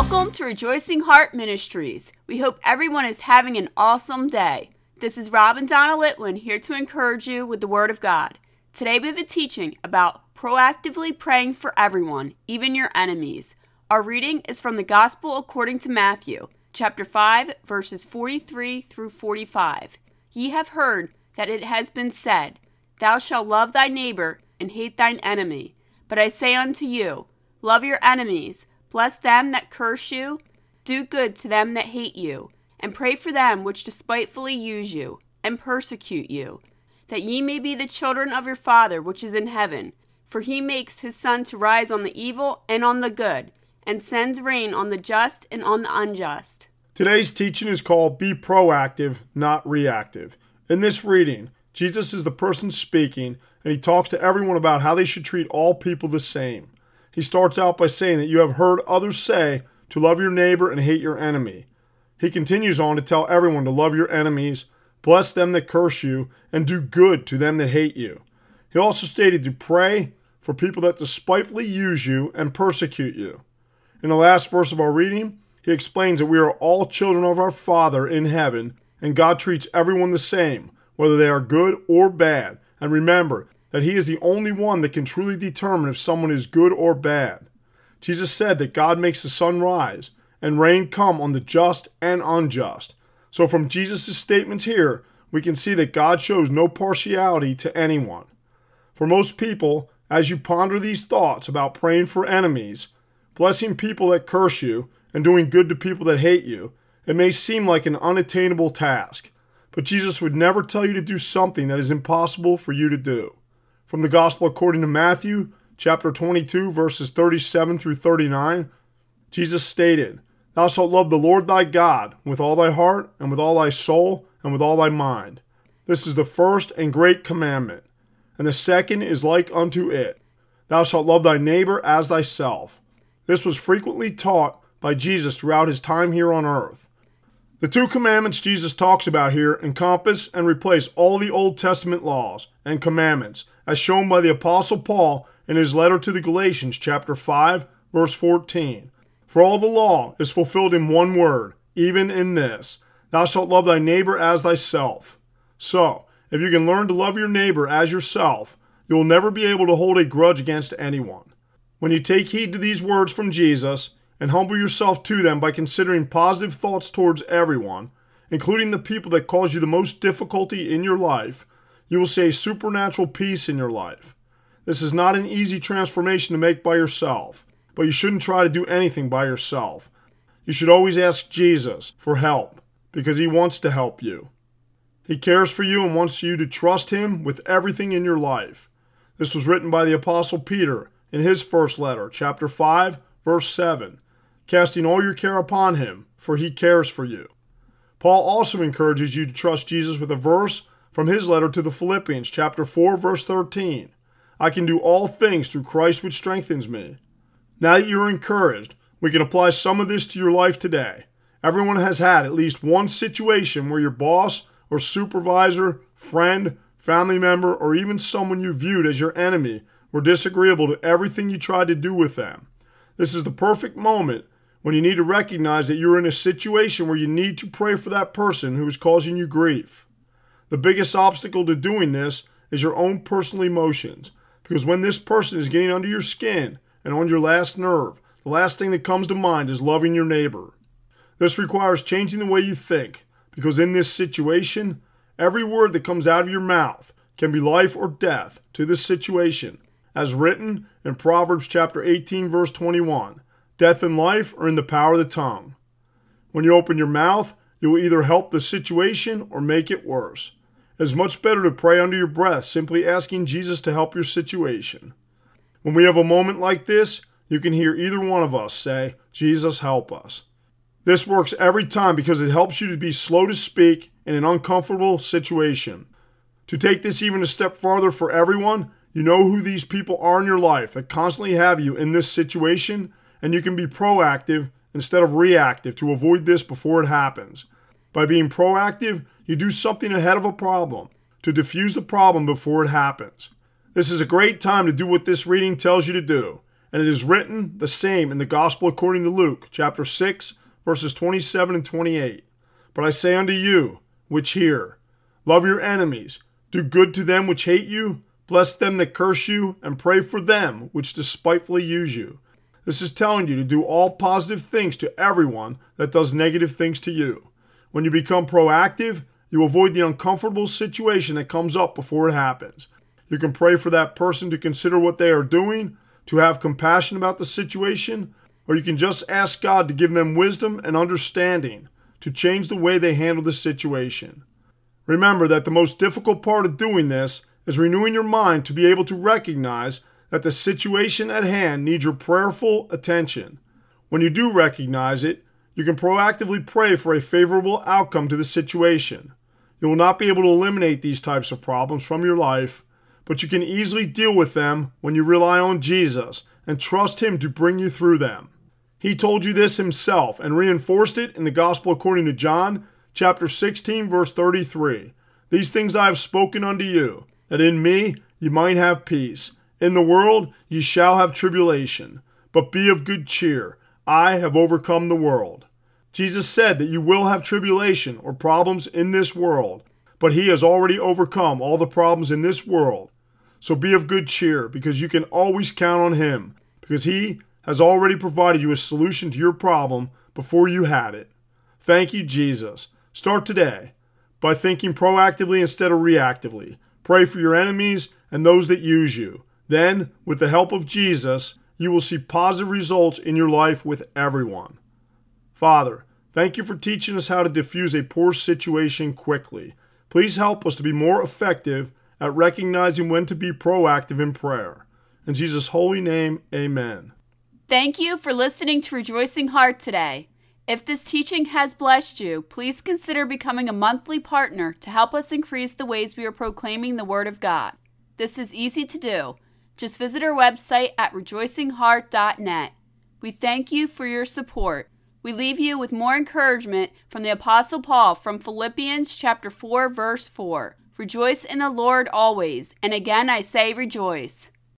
Welcome to Rejoicing Heart Ministries. We hope everyone is having an awesome day. This is Rob and Donna Litwin here to encourage you with the Word of God. Today we have a teaching about proactively praying for everyone, even your enemies. Our reading is from the Gospel according to Matthew, chapter 5, verses 43 through 45. Ye have heard that it has been said, Thou shalt love thy neighbor and hate thine enemy. But I say unto you, Love your enemies Bless them that curse you, do good to them that hate you, and pray for them which despitefully use you, and persecute you, that ye may be the children of your Father which is in heaven. For he makes his sun to rise on the evil and on the good, and sends rain on the just and on the unjust. Today's teaching is called Be Proactive, Not Reactive. In this reading, Jesus is the person speaking, and he talks to everyone about how they should treat all people the same. He starts out by saying that you have heard others say to love your neighbor and hate your enemy. He continues on to tell everyone to love your enemies, bless them that curse you, and do good to them that hate you. He also stated to pray for people that despitefully use you and persecute you. In the last verse of our reading, he explains that we are all children of our Father in heaven, and God treats everyone the same, whether they are good or bad. And remember that he is the only one that can truly determine if someone is good or bad. Jesus said that God makes the sun rise and rain come on the just and unjust. So, from Jesus' statements here, we can see that God shows no partiality to anyone. For most people, as you ponder these thoughts about praying for enemies, blessing people that curse you, and doing good to people that hate you, it may seem like an unattainable task. But Jesus would never tell you to do something that is impossible for you to do. From the Gospel according to Matthew, chapter 22, verses 37 through 39, Jesus stated, Thou shalt love the Lord thy God with all thy heart, and with all thy soul, and with all thy mind. This is the first and great commandment. And the second is like unto it Thou shalt love thy neighbor as thyself. This was frequently taught by Jesus throughout his time here on earth. The two commandments Jesus talks about here encompass and replace all the Old Testament laws and commandments as shown by the Apostle Paul in his letter to the Galatians, chapter 5, verse 14. For all the law is fulfilled in one word, even in this Thou shalt love thy neighbor as thyself. So, if you can learn to love your neighbor as yourself, you will never be able to hold a grudge against anyone. When you take heed to these words from Jesus and humble yourself to them by considering positive thoughts towards everyone, including the people that cause you the most difficulty in your life, you will see a supernatural peace in your life. This is not an easy transformation to make by yourself, but you shouldn't try to do anything by yourself. You should always ask Jesus for help because he wants to help you. He cares for you and wants you to trust him with everything in your life. This was written by the Apostle Peter in his first letter, chapter 5, verse 7, casting all your care upon him, for he cares for you. Paul also encourages you to trust Jesus with a verse from his letter to the Philippians, chapter 4, verse 13. I can do all things through Christ which strengthens me. Now that you're encouraged, we can apply some of this to your life today. Everyone has had at least one situation where your boss or supervisor, friend, family member, or even someone you viewed as your enemy were disagreeable to everything you tried to do with them. This is the perfect moment when you need to recognize that you're in a situation where you need to pray for that person who is causing you grief. The biggest obstacle to doing this is your own personal emotions. Because when this person is getting under your skin and on your last nerve, the last thing that comes to mind is loving your neighbor. This requires changing the way you think, because in this situation, every word that comes out of your mouth can be life or death to this situation, as written in Proverbs chapter 18 verse 21. Death and life are in the power of the tongue. When you open your mouth, you will either help the situation or make it worse. Is much better to pray under your breath, simply asking Jesus to help your situation. When we have a moment like this, you can hear either one of us say, Jesus, help us. This works every time because it helps you to be slow to speak in an uncomfortable situation. To take this even a step farther for everyone, you know who these people are in your life that constantly have you in this situation, and you can be proactive instead of reactive to avoid this before it happens. By being proactive, you do something ahead of a problem to diffuse the problem before it happens. This is a great time to do what this reading tells you to do. And it is written the same in the Gospel according to Luke, chapter 6, verses 27 and 28. But I say unto you, which hear, love your enemies, do good to them which hate you, bless them that curse you, and pray for them which despitefully use you. This is telling you to do all positive things to everyone that does negative things to you. When you become proactive, you avoid the uncomfortable situation that comes up before it happens. You can pray for that person to consider what they are doing, to have compassion about the situation, or you can just ask God to give them wisdom and understanding to change the way they handle the situation. Remember that the most difficult part of doing this is renewing your mind to be able to recognize that the situation at hand needs your prayerful attention. When you do recognize it, you can proactively pray for a favorable outcome to the situation. You will not be able to eliminate these types of problems from your life, but you can easily deal with them when you rely on Jesus and trust Him to bring you through them. He told you this himself and reinforced it in the Gospel according to John, chapter 16, verse 33. These things I have spoken unto you, that in me ye might have peace. In the world ye shall have tribulation, but be of good cheer. I have overcome the world. Jesus said that you will have tribulation or problems in this world, but he has already overcome all the problems in this world. So be of good cheer, because you can always count on him, because he has already provided you a solution to your problem before you had it. Thank you, Jesus. Start today by thinking proactively instead of reactively. Pray for your enemies and those that use you. Then, with the help of Jesus, you will see positive results in your life with everyone. Father, thank you for teaching us how to diffuse a poor situation quickly. Please help us to be more effective at recognizing when to be proactive in prayer. In Jesus' holy name, amen. Thank you for listening to Rejoicing Heart today. If this teaching has blessed you, please consider becoming a monthly partner to help us increase the ways we are proclaiming the Word of God. This is easy to do. Just visit our website at rejoicingheart.net. We thank you for your support. We leave you with more encouragement from the apostle Paul from Philippians chapter 4 verse 4. Rejoice in the Lord always, and again I say rejoice.